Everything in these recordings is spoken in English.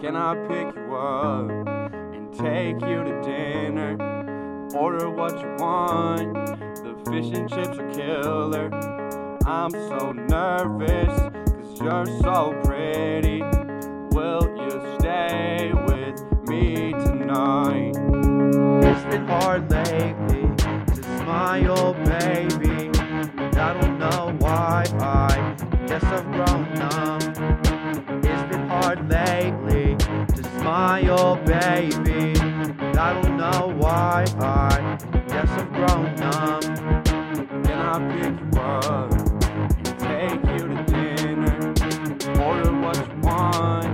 Can I pick you up and take you to dinner? Order what you want. The fish and chips are killer. I'm so nervous, cause you're so pretty. Will you stay with me tonight? It's been hard lately to smile, baby. Smile, baby. I don't know why. I guess I've grown numb. Can I pick you up and take you to dinner? Order what you want.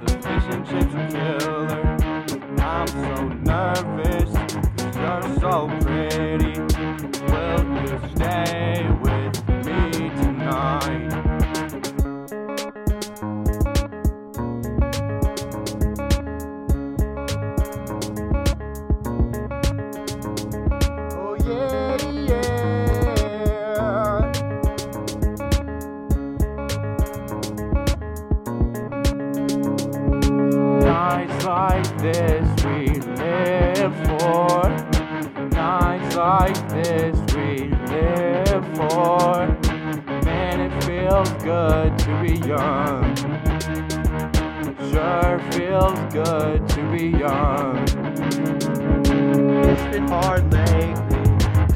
The fish and chips are killer. I'm so nervous, cause you're so pretty. this we live for. Nights like this we live for. Man, it feels good to be young. Sure feels good to be young. It's been hard lately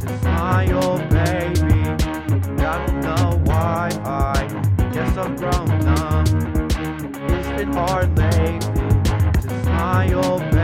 to smile, baby. I Don't know why I guess I'm grown numb. It's been hard lately my old